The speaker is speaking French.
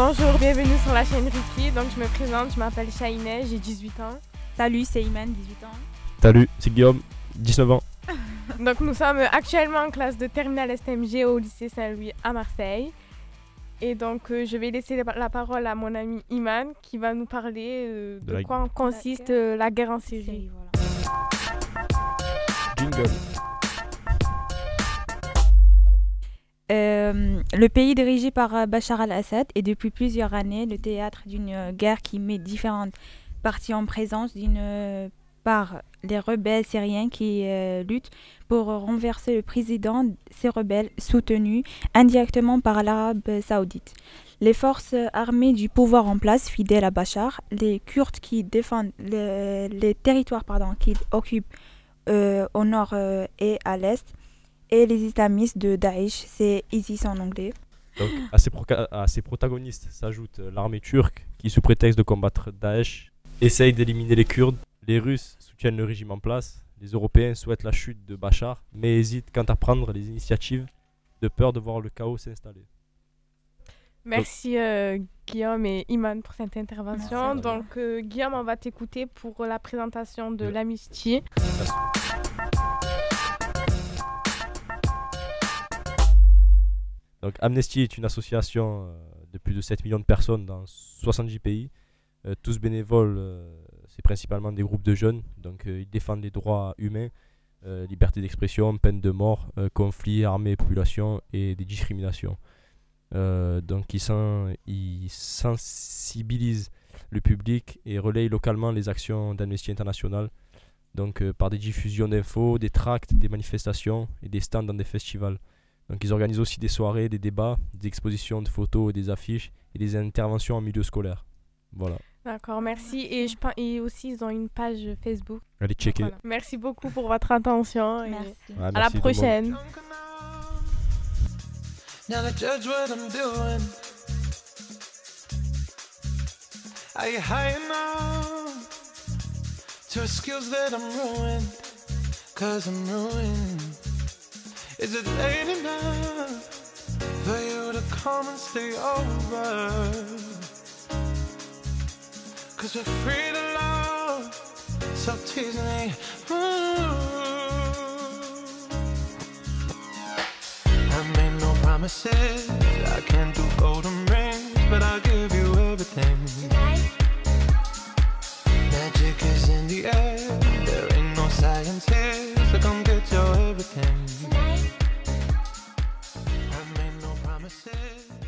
Bonjour, bienvenue sur la chaîne Ricky. Donc je me présente, je m'appelle Shaineh, j'ai 18 ans. Salut, c'est Iman, 18 ans. Salut, c'est Guillaume, 19 ans. Donc nous sommes actuellement en classe de terminale STMG au lycée Saint-Louis à Marseille. Et donc euh, je vais laisser la parole à mon ami Iman qui va nous parler euh, de, De la- quoi consiste euh, la guerre en Syrie. Voilà. Jingle. Euh, le pays dirigé par euh, Bachar al-Assad est depuis plusieurs années le théâtre d'une euh, guerre qui met différentes parties en présence d'une part les rebelles syriens qui luttent pour renverser le président, ces rebelles soutenus indirectement par l'Arabie saoudite. Les forces armées du pouvoir en place, fidèles à Bachar, les Kurdes qui défendent le- les territoires qu'ils occupent au nord et à l'est, et les islamistes de Daesh, c'est ISIS en anglais. Donc, à ces, proca- à ces protagonistes s'ajoute euh, l'armée turque qui, sous prétexte de combattre Daesh, essaye d'éliminer les Kurdes. Les Russes soutiennent le régime en place. Les Européens souhaitent la chute de Bachar, mais hésitent quant à prendre les initiatives de peur de voir le chaos s'installer. Merci euh, Guillaume et Iman pour cette intervention. Merci. Donc euh, Guillaume, on va t'écouter pour la présentation de De- l'amnistie. Amnesty est une association euh, de plus de 7 millions de personnes dans 70 pays, euh, tous bénévoles. euh, c'est principalement des groupes de jeunes. Donc, ils défendent les droits humains, liberté d'expression, peine de mort, conflits armés, population et des discriminations. Donc, ils, sen- ils sensibilisent le public et relayent localement les actions d'Amnesty International. Donc, par des diffusions d'infos, des tracts, des manifestations et des stands dans des festivals. Donc ils organisent aussi des soirées, des débats, des expositions de photos et des affiches et des interventions en milieu scolaire. Voilà, D'accord, merci. Et, je, et aussi, ils ont une page Facebook. allez checker. Voilà. Merci beaucoup pour votre attention. et Merci. Ouais, À la merci prochaine. Now to judge what I'm doing. Are you high enough to excuse that I'm ruined? Cause I'm ruined. Is it late enough for you to come and stay over? Cause we're free to love, so tease me. Ooh. I made no promises. I can't do golden rings, but I'll give you everything. Magic you're everything. Tonight. I made no promises.